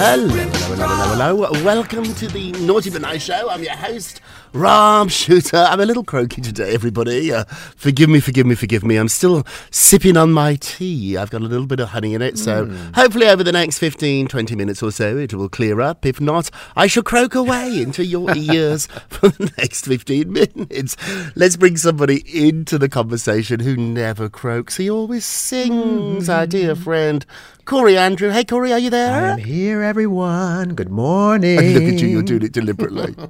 Hello, hello, hello, hello, hello. Welcome to the Naughty But Nice Show. I'm your host, Rob Shuter. I'm a little croaky today, everybody. Uh, forgive me, forgive me, forgive me. I'm still sipping on my tea. I've got a little bit of honey in it, so hopefully over the next 15, 20 minutes or so, it will clear up. If not, I shall croak away into your ears for the next 15 minutes. Let's bring somebody into the conversation who never croaks. He always sings, our dear friend, Corey Andrew. Hey, Corey, are you there? I'm here, everyone. Good morning. And look at you, you're doing it deliberately.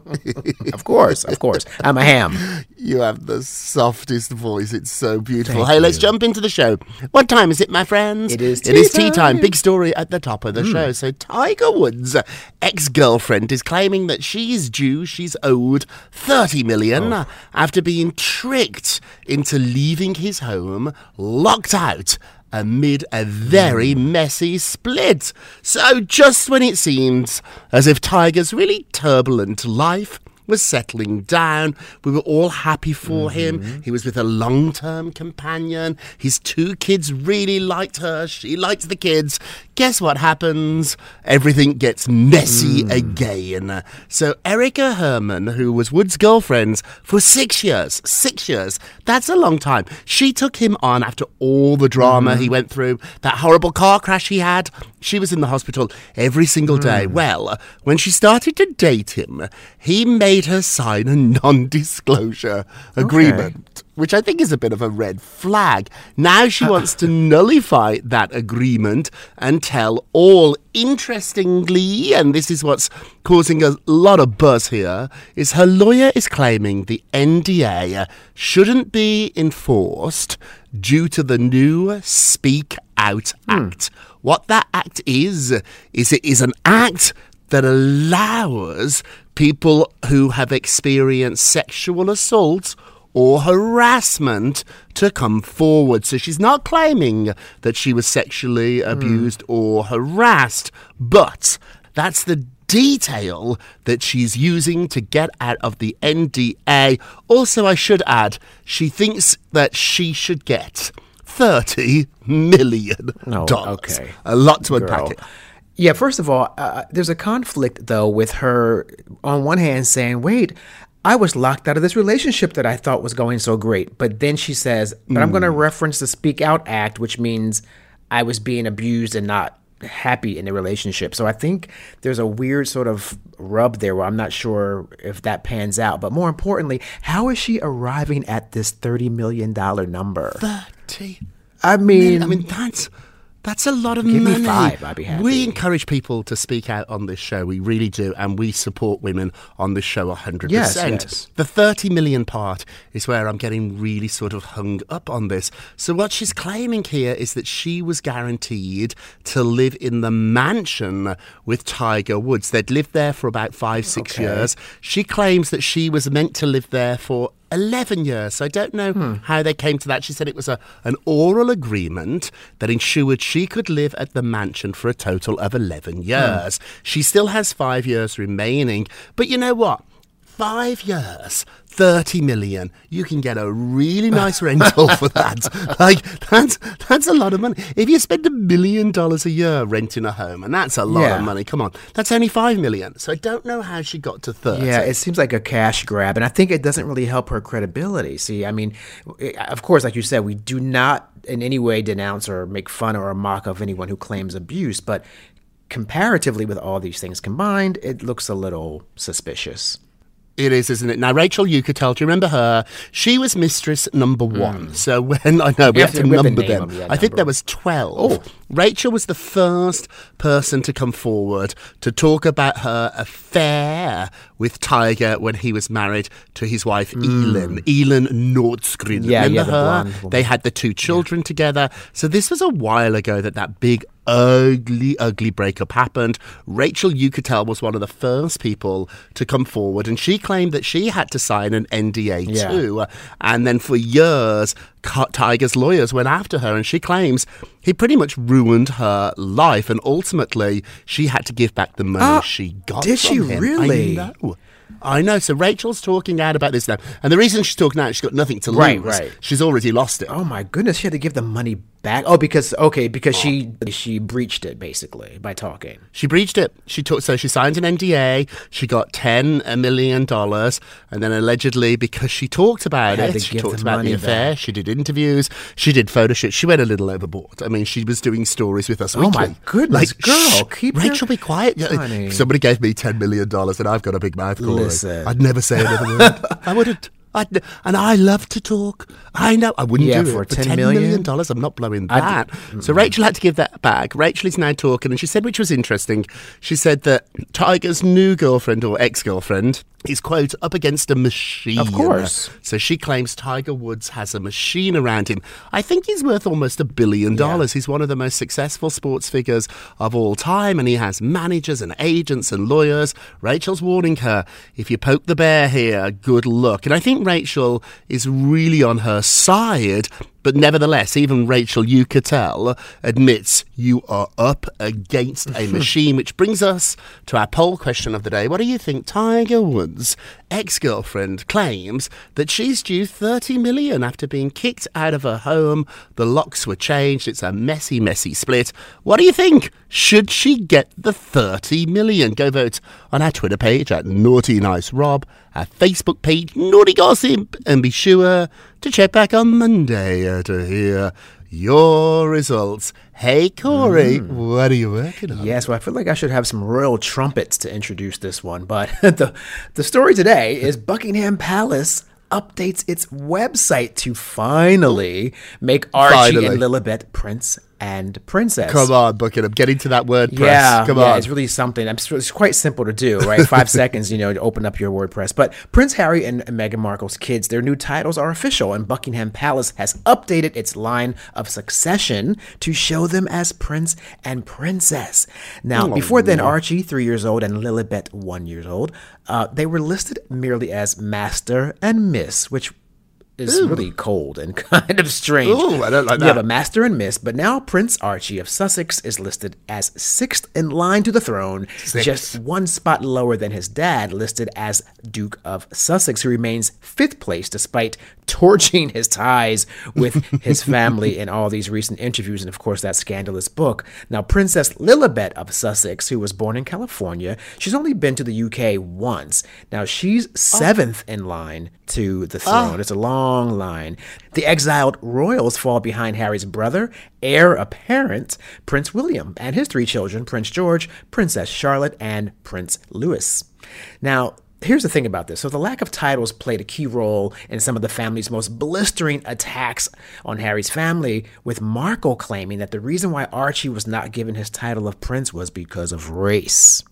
Of course, of course. I'm a ham. you have the softest voice. It's so beautiful. Thank hey, let's jump into the show. What time is it, my friends? It is It is tea tea time. time. Big story at the top of the hmm. show. So Tiger Woods' ex-girlfriend is claiming that she's due, she's owed 30 million oh. after being tricked into leaving his home, locked out amid a very hmm. messy split. So just when it seems as if Tiger's really turbulent life was settling down. We were all happy for mm-hmm. him. He was with a long term companion. His two kids really liked her. She liked the kids. Guess what happens? Everything gets messy mm. again. So, Erica Herman, who was Wood's girlfriend for six years, six years, that's a long time. She took him on after all the drama mm-hmm. he went through, that horrible car crash he had. She was in the hospital every single day. Hmm. Well, when she started to date him, he made her sign a non disclosure agreement, which I think is a bit of a red flag. Now she uh. wants to nullify that agreement and tell all. Interestingly, and this is what's causing a lot of buzz here, is her lawyer is claiming the NDA shouldn't be enforced due to the new Speak Out hmm. Act. What that act is, is it is an act that allows people who have experienced sexual assault or harassment to come forward. So she's not claiming that she was sexually hmm. abused or harassed, but that's the detail that she's using to get out of the NDA. Also, I should add, she thinks that she should get $30 million. Oh, okay. A lot to unpack it. Yeah, first of all, uh, there's a conflict though with her on one hand saying, "Wait, I was locked out of this relationship that I thought was going so great," but then she says, "But I'm going to reference the Speak Out Act, which means I was being abused and not happy in the relationship." So I think there's a weird sort of rub there where I'm not sure if that pans out. But more importantly, how is she arriving at this thirty million dollar number? 30 I mean, I mean, that's That's a lot of Give me money. five, I'd be happy. We encourage people to speak out on this show. We really do, and we support women on this show hundred Yes, percent. yes. The thirty million part is where I'm getting really sort of hung up on this. So what she's claiming here is that she was guaranteed to live in the mansion with Tiger Woods. They'd lived there for about five, six Okay. years. She claims that she was meant to live there for 11 years. So I don't know Hmm. how they came to that. She said it was a, an oral agreement that ensured she could live at the mansion for a total of 11 years. She still has five years remaining. But you know what? Five years, 30 million. You can get a really nice rental for that. Like, that's, that's a lot of money. If you spend a million dollars a year renting a home, and that's a lot Yeah. of money, come on, that's only five million. So I don't know how she got to 30. Yeah, it seems like a cash grab, and I think it doesn't really help her credibility. See, I mean, eh, of course, like you said, we do not in any way denounce or make fun or mock of anyone who claims abuse, but comparatively with all these things combined, it looks a little suspicious. It is, isn't it? Now, Rachel Uchitel, do you remember her? She was mistress number hmm. one. So when I know we You have have to to- we have to number them. yeah, I think number there was twelve. Oh. Rachel was the first person to come forward to talk about her affair with Tiger when he was married to his wife hmm. Elin, Elin Nordegren. Yeah, remember yeah, the her? They had the two children together. So this was a while ago that that big ugly, ugly breakup happened. Rachel Uchitel was one of the first people to come forward, and she claimed that she had to sign an NDA Yeah. too. And then for years, Tiger's lawyers went after her, and she claims he pretty much ruined her life, and ultimately she had to give back the money Ah, she got. did she him. really? I know. I know. So Rachel's talking out about this now, and the reason she's talking out, she's got nothing to lose. Right, right. She's already lost it. Oh my goodness, she had to give the money back. Oh, because okay, because she she breached it basically by talking. She breached it. She took so she signed an NDA. She got ten million dollars, and then allegedly because she talked about it, she talked the about the affair. back. She did interviews. She did photo shoots. She went a little overboard. I mean, she was doing stories with us. Oh my weekly. goodness, girl, shh, keep Rachel, be quiet. Somebody gave me ten million dollars, and I've got a big mouth. Listen. I'd never say another word. I wouldn't. I'd, and I love to talk. I know I wouldn't Yeah, do for it for 10 ten million? million dollars. I'm not blowing that. Mm. So Rachel had to give that back. Rachel is now talking, and she said, which was interesting. She said that Tiger's new girlfriend or ex-girlfriend is quote up against a machine. Of course. So she claims Tiger Woods has a machine around him. I think he's worth almost a billion dollars. He's one of the most successful sports figures of all time, and he has managers and agents and lawyers. Rachel's warning her if you poke the bear here, good luck. And I think Rachel is really on her side. But nevertheless, even Rachel Uchitel admits you are up against a machine, which brings us to our poll question of the day. What do you think Tiger Woods' ex-girlfriend claims that she's due 30 million after being kicked out of her home? The locks were changed. It's a messy, messy split. What do you think? Should she get the 30 million? Go vote on our Twitter page at Naughty Nice Rob, our Facebook page Naughty Gossip, and be sure to check back on Monday uh, to hear your results. Hey Corey, what are you working on? Yes, well, I feel like I should have some royal trumpets to introduce this one, but the the story today is Buckingham Palace updates its website to finally make Archie Finally. and Lilibet prince and princess. Come on, Buckingham, getting to that WordPress. Yeah, Come yeah, on. it's really something. It's quite simple to do, right? Five seconds, you know, to open up your WordPress. But Prince Harry and Meghan Markle's kids, their new titles are official, and Buckingham Palace has updated its line of succession to show them as prince and princess. Now, before then, Archie, three years old, and Lilibet, one years old, uh, they were listed merely as Master and Miss, which is really cold and kind of strange. Ooh, I don't like You have a master and miss, but now Prince Archie of Sussex is listed as sixth in line to the throne, just one spot lower than his dad, listed as Duke of Sussex, who remains fifth place despite torching his ties with his family in all these recent interviews and, of course, that scandalous book. Now, Princess Lilibet of Sussex, who was born in California, she's only been to the UK once. Now, she's oh. seventh in line to the throne. Ah. It's a long line. The exiled royals fall behind Harry's brother, heir apparent, Prince William, and his three children, Prince George, Princess Charlotte, and Prince Louis. Now, here's the thing about this. So the lack of titles played a key role in some of the family's most blistering attacks on Harry's family, with Markle claiming that the reason why Archie was not given his title of prince was because of race.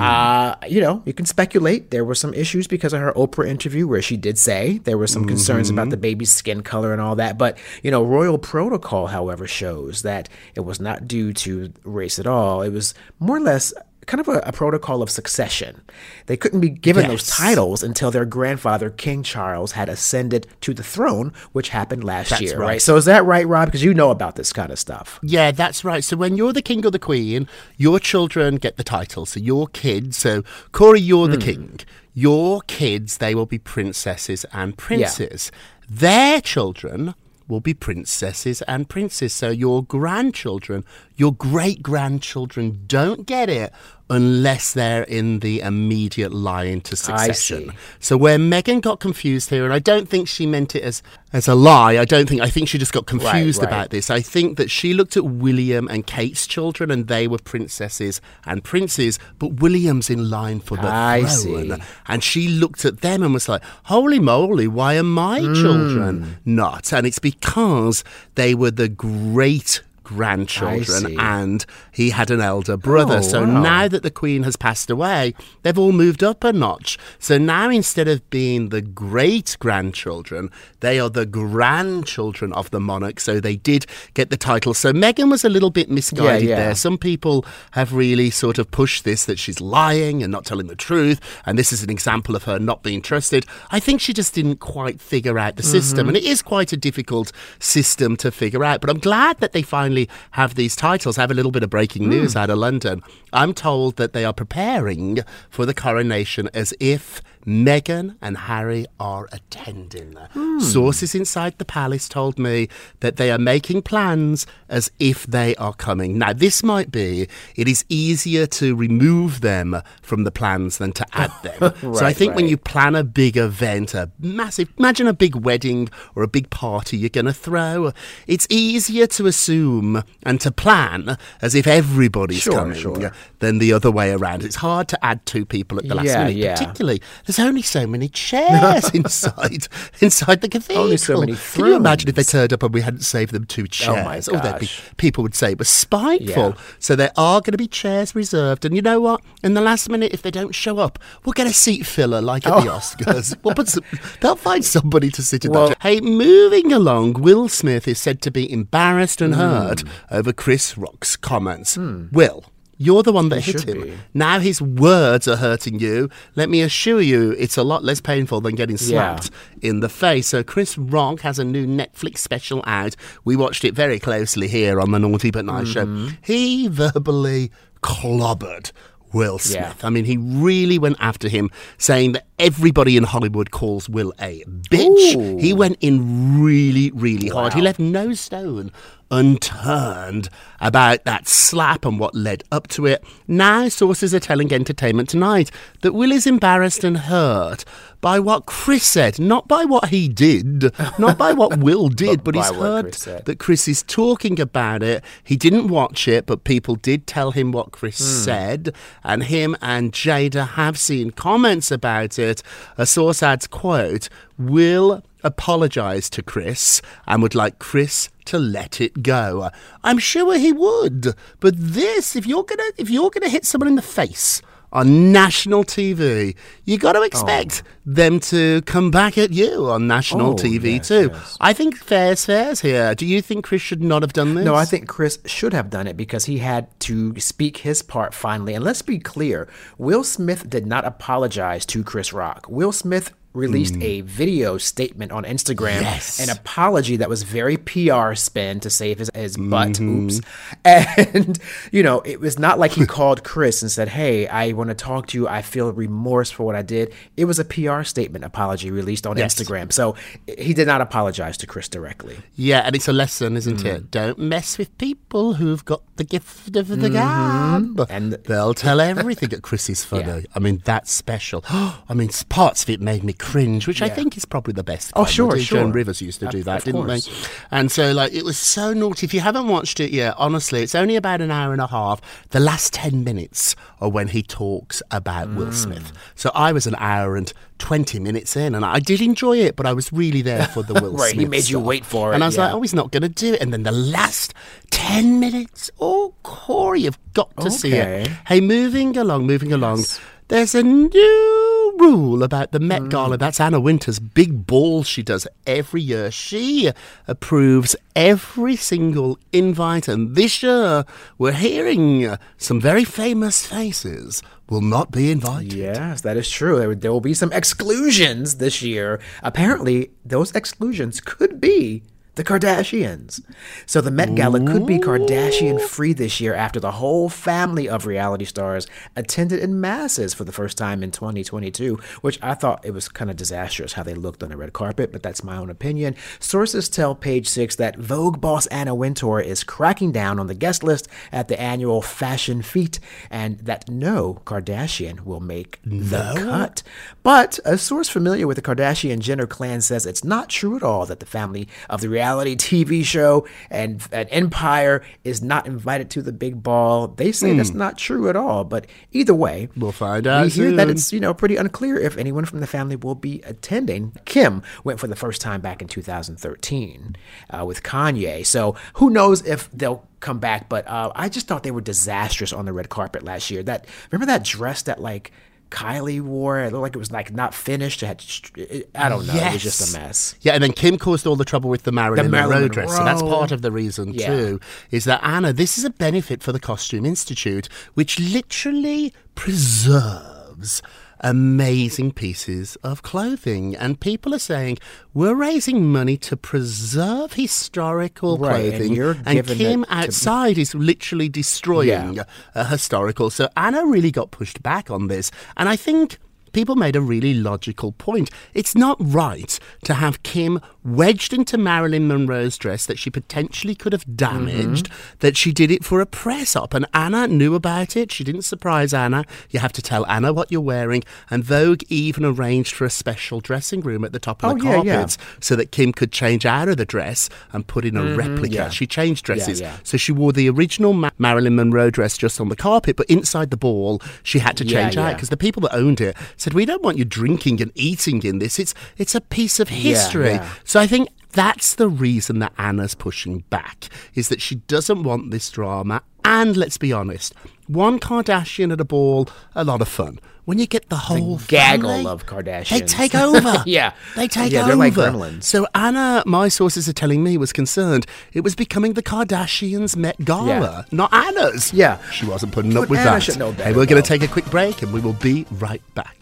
Uh, you know, you can speculate. There were some issues because of her Oprah interview where she did say there were some concerns about the baby's skin color and all that. But, you know, royal protocol, however, shows that it was not due to race at all. It was more or less kind of a, a protocol of succession. They couldn't be given those titles until their grandfather, King Charles, had ascended to the throne, which happened last That's year, right. right. So is that right, Rob? Because you know about this kind of stuff. Yeah, that's right. So when you're the king or the queen, your children get the title. So your kids, so Corey, you're the hmm. king. Your kids, they will be princesses and princes. Their children will be princesses and princes. So your grandchildren, your great grandchildren don't get it unless they're in the immediate line to succession. So where Megan got confused here, and I don't think she meant it as as a lie. I don't think. I think she just got confused right. about this. I think that she looked at William and Kate's children, and they were princesses and princes, but William's in line for the I throne, see. and she looked at them and was like, "Holy moly, why are my Hmm. children not?" And it's because they were the great grandchildren and he had an elder brother. Oh, so wow. now that the queen has passed away they've all moved up a notch. So now instead of being the great grandchildren they are the grandchildren of the monarch. So they did get the title. So Meghan was a little bit misguided Yeah, yeah. there. Some people have really sort of pushed this that she's lying and not telling the truth and this is an example of her not being trusted. I think she just didn't quite figure out the system Mm-hmm. and it is quite a difficult system to figure out but I'm glad that they finally have these titles I have a little bit of breaking Hmm. news out of London I'm told that they are preparing for the coronation as if Meghan and Harry are attending. Hmm. Sources inside the palace told me that they are making plans as if they are coming. Now, this might be, it is easier to remove them from the plans than to add them. so I Right, think when you plan a big event, a massive, imagine a big wedding or a big party you're going to throw, it's easier to assume and to plan as if everybody's Sure, coming sure. than the other way around. It's hard to add two people at the last Yeah, minute, yeah. particularly there's only so many chairs inside inside the cathedral. Only so many Can you imagine if they turned up and we hadn't saved them two Oh my chairs? there'd be, gosh. people would say it was spiteful. Yeah. So there are going to be chairs reserved, and you know what? In the last minute, if they don't show up, we'll get a seat filler like at the Oscars. we'll put some, they'll find somebody to sit in Well- that chair. Hey, moving along, Will Smith is said to be embarrassed and Hmm. hurt over Chris Rock's comments. Will. You're the one that hit him. be. Now his words are hurting you. Let me assure you, it's a lot less painful than getting Yeah. slapped in the face. So Chris Rock has a new Netflix special out. We watched it very closely here on the Naughty But Nice Mm-hmm. show. He verbally clobbered Will Yeah. Smith. I mean, he really went after him, saying that everybody in Hollywood calls Will a bitch. Ooh. He went in really, really hard. He left no stone unturned about that slap and what led up to it. Now, sources are telling Entertainment Tonight that Will is embarrassed and hurt by what Chris said, not by what he did, not by what Will did, but, But he's heard Chris that Chris is talking about it. He didn't watch it, but people did tell him what Chris Hmm. said, and him and Jada have seen comments about it. A source adds, quote, Will apologise to Chris and would like Chris to let it go. I'm sure he would, but this, if you're gonna, if you're gonna hit someone in the face on national TV, you got to expect oh. them to come back at you on national Oh, TV yes, too. yes. I think fair's fair's here. Do you think Chris should not have done this? No, I think Chris should have done it because he had to speak his part finally. And let's be clear Will Smith did not apologize to Chris Rock. Will Smith released hmm. a video statement on Instagram, Yes. an apology that was very PR spin to save his, his butt. Mm-hmm. Oops. And, you know, it was not like he called Chris and said, Hey, I want to talk to you. I feel remorse for what I did. It was a PR statement apology released on Yes. Instagram. So he did not apologize to Chris directly. Yeah, and it's a lesson, isn't Hmm. it? Mm. Don't mess with people who've got the gift of the mm-hmm. gab. And- they'll tell everything at Chris's funny. Yeah. I mean, that's special. I mean, parts of it made me cringe, which I think is probably the best. Oh, kind. sure, Joan. Rivers used to do Of- that, of didn't course. they? And so, like, it was so naughty. If you haven't watched it yet, honestly, it's only about an hour and a half. The last 10 minutes are when he talks about Will Mm. Smith. So I was an hour and 20 minutes in, and I did enjoy it, but I was really there for the Will Smith. Right, he Smith made you wait for it, And I was yeah. like, oh, he's not going to do it. And then the last 10 minutes, oh, Corey, you've got to see it. Hey, moving along, moving along. There's a new rule about the. Met hmm. Gala. That's Anna Wintour's big ball she does every year. She approves every single invite, and this year we're hearing some very famous faces will not be invited. Yes, that is true. There will be some exclusions this year. Apparently, those exclusions could be the Kardashians. So the Met Gala could be Kardashian free this year after the whole family of reality stars attended in masses for the first time in 2022, which I thought it was kind of disastrous how they looked on the red carpet, but that's my own opinion. Sources tell Page Six that Vogue boss Anna Wintour is cracking down on the guest list at the annual Fashion Feat, and that no Kardashian will make the cut. But a source familiar with the Kardashian Jenner clan says it's not true at all that the family of the reality TV show and, and Empire is not invited to the big ball. They say that's not true at all. But either way, We'll find out We hear that it's you know pretty unclear if anyone from the family will be attending. Kim went for the first time back in 2013 uh, with Kanye, so who knows if they'll come back. But uh, I just thought they were disastrous on the red carpet last year. That remember that dress that like. Kylie wore it looked like it was like not finished. It had, it, I don't know. It was just a mess. Yeah, and then Kim caused all the trouble with the Marilyn, Marilyn Monroe dress. So that's part of the reason Yeah. too. Is that Anna? This is a benefit for the Costume Institute, which literally preserves amazing pieces of clothing. And people are saying we're raising money to preserve historical Right, and clothing. you're and Kim it to- outside is literally destroying Yeah. a historical. So Anna really got pushed back on this, and I think. People made a really logical point. It's not right to have Kim wedged into Marilyn Monroe's dress that she potentially could have damaged, mm-hmm. that she did it for a press up. And Anna knew about it. She didn't surprise Anna. You have to tell Anna what you're wearing. And Vogue even arranged for a special dressing room at the top of Oh, the yeah, yeah. carpets so that Kim could change out of the dress and put in a mm-hmm. replica. yeah. She changed dresses. yeah. So she wore the original Ma- Marilyn Monroe dress just on the carpet, but inside the ball, she had to Yeah, change out yeah. because the people that owned it said, "We don't want you drinking and eating in this. It's it's a piece of history." yeah. So I think that's the reason that Anna's pushing back is that she doesn't want this drama. And let's be honest, one Kardashian at a ball, a lot of fun. When you get the whole gaggle family, of Kardashians. they take over. Yeah. they take over. Yeah, over. they're like gremlins. So Anna, my sources are telling me, was concerned it was becoming the Kardashians' Met Gala, Yeah. not Anna's. Yeah. she wasn't putting up with Anna that. should know hey, we're going to take a quick break, and we will be right back.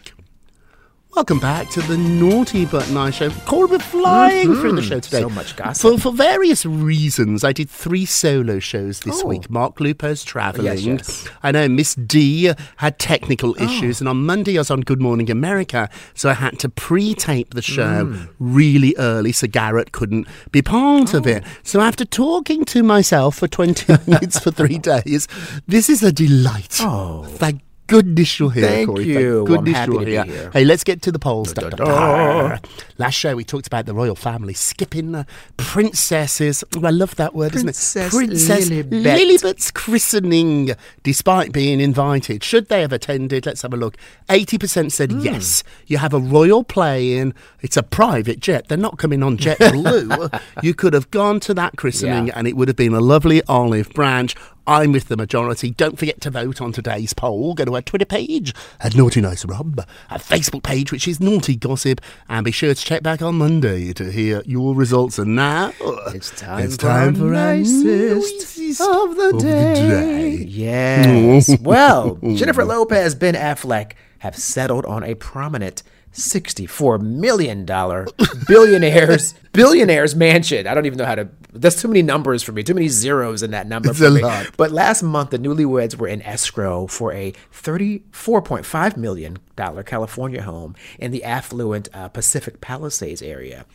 Welcome back to the Naughty But Nice Show. Cora, we're flying through the show today. Mm-hmm. So much gossip. For, for various reasons, I did three solo shows this Oh. week. Mark Lupo's traveling. yes. Oh. I know Miss D had technical issues, and on Monday I was on Good Morning America, so I had to pre-tape the show Mm. really early, so Garrett couldn't be part of Oh. it. So after talking to myself for 20 minutes for three days, this is a delight. Oh. thank goodness you're here, Thank Corey. you. Thank Well, goodness happy you're here. here. Hey, let's get to the polls. Da, da, da. Last show we talked about the royal family skipping uh, princesses. Oh, I love that word, Princess isn't it? Princess Lilibet. Lilibet's christening, despite being invited. Should they have attended? Let's have a look. 80% said Hmm. yes. You have a royal play-in. It's a private jet. They're not coming on JetBlue. you could have gone to that christening Yeah. and it would have been a lovely olive branch. I'm with the majority. Don't forget to vote on today's poll. Go to our Twitter page at Naughty Nice Rob, our Facebook page, which is Naughty Gossip, and be sure to check back on Monday to hear your results. And now It's time it's for time our for nicest of the of the day. day. Yes. well, Jennifer Lopez, Ben Affleck have settled on a prominent $64 million billionaires billionaires mansion. I don't even know how to that's too many numbers for me. Too many zeros in that number It's for me. lot. But last month the newlyweds were in escrow for a $34.5 million California home in the affluent uh, Pacific Palisades area.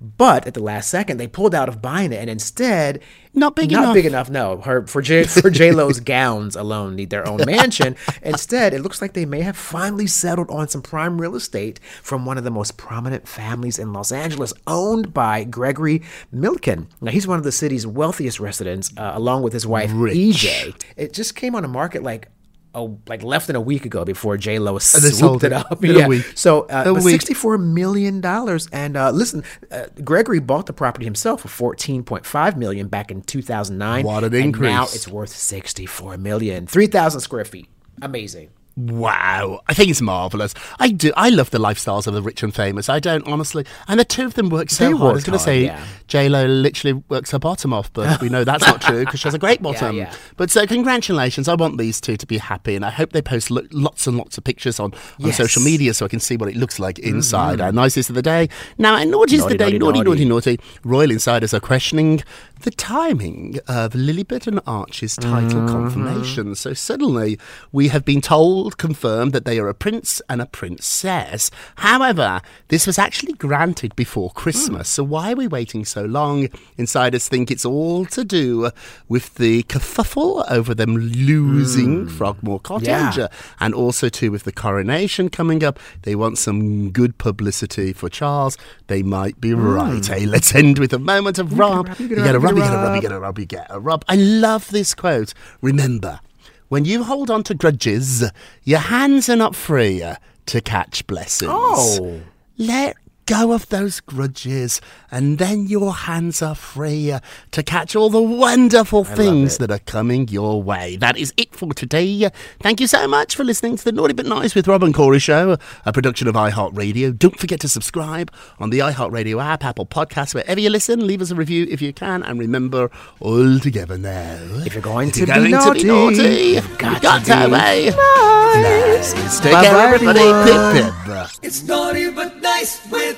But at the last second they pulled out of buying it and instead Not big not enough. Not big enough. No, her for J for J Lo's gowns alone need their own mansion. Instead, it looks like they may have finally settled on some prime real estate from one of the most prominent families in Los Angeles, owned by Gregory Milken. Now, he's one of the city's wealthiest residents, uh, along with his wife EJ. It just came on the market like. Oh, like less than a week ago before J Lo swooped it it up. in a yeah. So, uh, A sixty-four million dollars. And uh, listen, uh, Gregory bought the property himself for fourteen point five million back in two thousand nine. What an and Now it's worth sixty-four million. Three thousand square feet. Amazing. Wow, I think it's marvelous. I do. I love the lifestyles of the rich and famous. I don't honestly, and the two of them work so They hard. I was going to say yeah. J Lo literally works her bottom off, but we know that's not true because she has a great bottom. yeah. But so congratulations. I want these two to be happy, and I hope they post lo- lots and lots of pictures on, on Yes. social media so I can see what it looks like mm-hmm. inside. Our nicest of the day. Now, our naughtiest of the day. naughty, Naughty, naughty, naughty. naughty. Royal insiders are questioning the timing of Lilibet and Archie's title Mm-hmm. confirmation. So suddenly we have been told, confirmed, that they are a prince and a princess. However, this was actually granted before Christmas. So why are we waiting so long? Insiders think it's all to do with the kerfuffle over them losing Frogmore Cottage Yeah. and also too with the coronation coming up. They want some good publicity for Charles. They might be right. Hey, let's end with a moment of Rob. You get a rub, you get a rub, you get a rub, you get a rub. I love this quote. Remember, when you hold on to grudges, your hands are not free to catch blessings. Oh. Let go of those grudges, and then your hands are free to catch all the wonderful things that are coming your way. That is it for today. Thank you so much for listening to the Naughty But Nice with Rob and Corey show, a production of iHeartRadio. Don't forget to subscribe on the iHeartRadio app, Apple Podcasts, wherever you listen. Leave us a review if you can, and remember, all together now. If you're going If to you're be going naughty, to be naughty, you've got got to to be be nice. Take Bye-bye, care, everybody. Pip, pip. It's naughty but nice with